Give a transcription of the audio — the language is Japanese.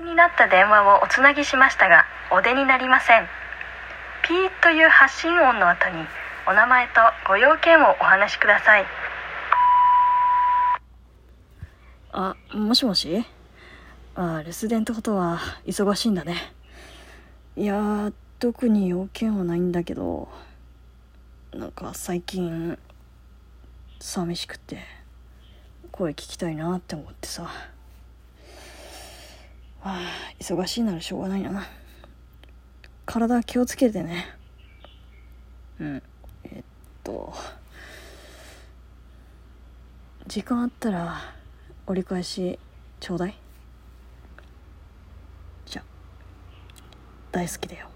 になった電話をおつなぎしましたがお出になりません。ピーという発信音の後にお名前とご用件をお話しください。あもしもし？あ留守電ってことは忙しいんだね。いやー特に要件はないんだけどなんか最近寂しくて声聞きたいなって思ってさ。あ忙しいならしょうがないよな。体気をつけてね。うん。えっと時間あったら折り返しちょうだい。じゃ大好きだよ。